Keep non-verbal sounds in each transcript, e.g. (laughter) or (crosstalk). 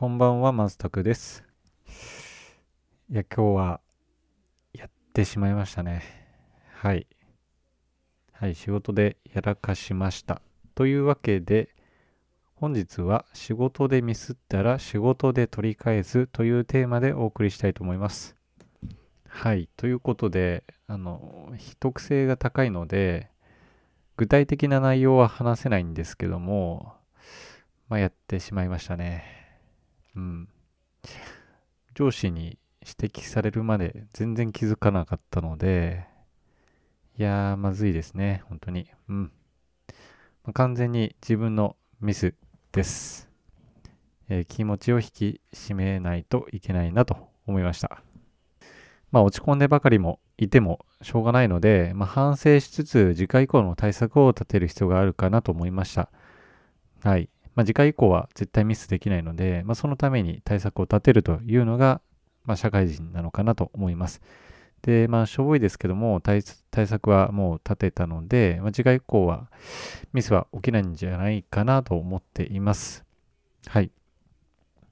こんばんは、マスタクです。いや、今日はやってしまいましたね。はい。はい、仕事でやらかしました。というわけで、本日は仕事でミスったら仕事で取り返すというテーマでお送りしたいと思います。はい。ということで、あの、秘匿性が高いので、具体的な内容は話せないんですけども、まあ、やってしまいましたね。上司に指摘されるまで全然気づかなかったので、いやー、まずいですね。本当に。うん。まあ完全に自分のミスです。えー気持ちを引き締めないといけないなと思いました。まあ落ち込んでばかりもいてもしょうがないので、まあ、反省しつつ次回以降の対策を立てる必要があるかなと思いました。はい。まあ、次回以降は絶対ミスできないので、まあ、そのために対策を立てるというのが、まあ、社会人なのかなと思います。で、まあ、しょぼいですけども、対策はもう立てたので、まあ、次回以降はミスは起きないんじゃないかなと思っています。はい。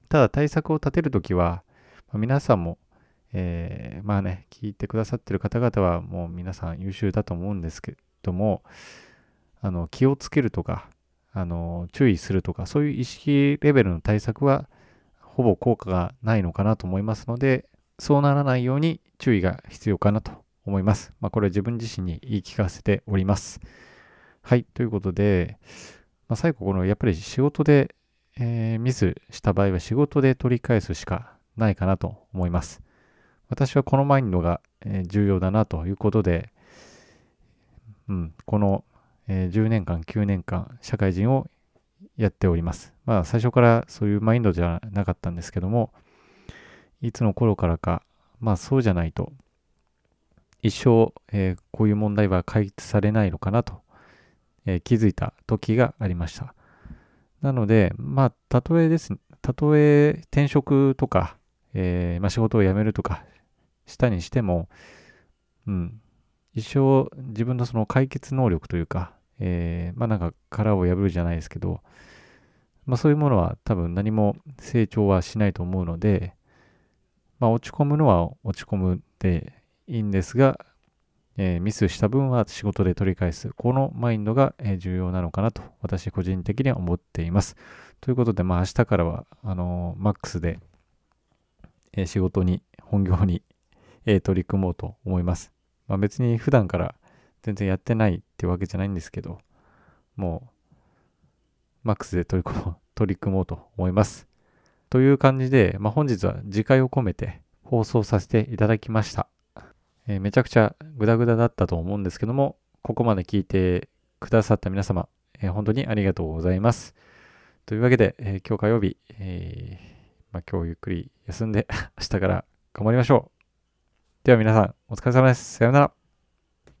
ただ、対策を立てるときは、まあ皆さんも、えーまあね、聞いてくださってる方々はもう皆さん優秀だと思うんですけども、あの、気をつけるとか、あの、注意するとか、そういう意識レベルの対策は、ほぼ効果がないのかなと思いますので、そうならないように注意が必要かなと思います。まあ、これは自分自身に言い聞かせております。はい、ということで、まあ、最後、このやっぱり仕事で、えーミスした場合は仕事で取り返すしかないかなと思います。私はこのマインドが、重要だなということで、うん、この、え10年間、9年間、社会人をやっております。まあ、最初からそういうマインドじゃなかったんですけども、いつの頃からか、まあ、そうじゃないと、一生、えーこういう問題は解決されないのかなと、えー気づいた時がありました。なので、まあ、たとえです、たとえ転職とか、えーまあ、仕事を辞めるとかしたにしても、うん、一生自分のその解決能力というか、えーまあなんか殻を破るじゃないですけど、まあそういうものは多分何も成長はしないと思うので、まあ落ち込むのは落ち込むでいいんですが、えーミスした分は仕事で取り返す。このマインドが、え重要なのかなと私個人的には思っています。ということで、まあ明日からは、あのーマックスで、え仕事に、本業に、え取り組もうと思います。まあ別に普段から全然やってないってわけじゃないんですけど、もう、マックスで取り組もう (laughs) 取り組もうと思います。という感じで、まあ、本日は次回を込めて放送させていただきました。えーめちゃくちゃグダグダだったと思うんですけども、ここまで聞いてくださった皆様、えー本当にありがとうございます。というわけで、えー今日火曜日、えまあ、今日ゆっくり休んで (laughs) 明日から頑張りましょう。では皆さん、お疲れ様です。さようなら。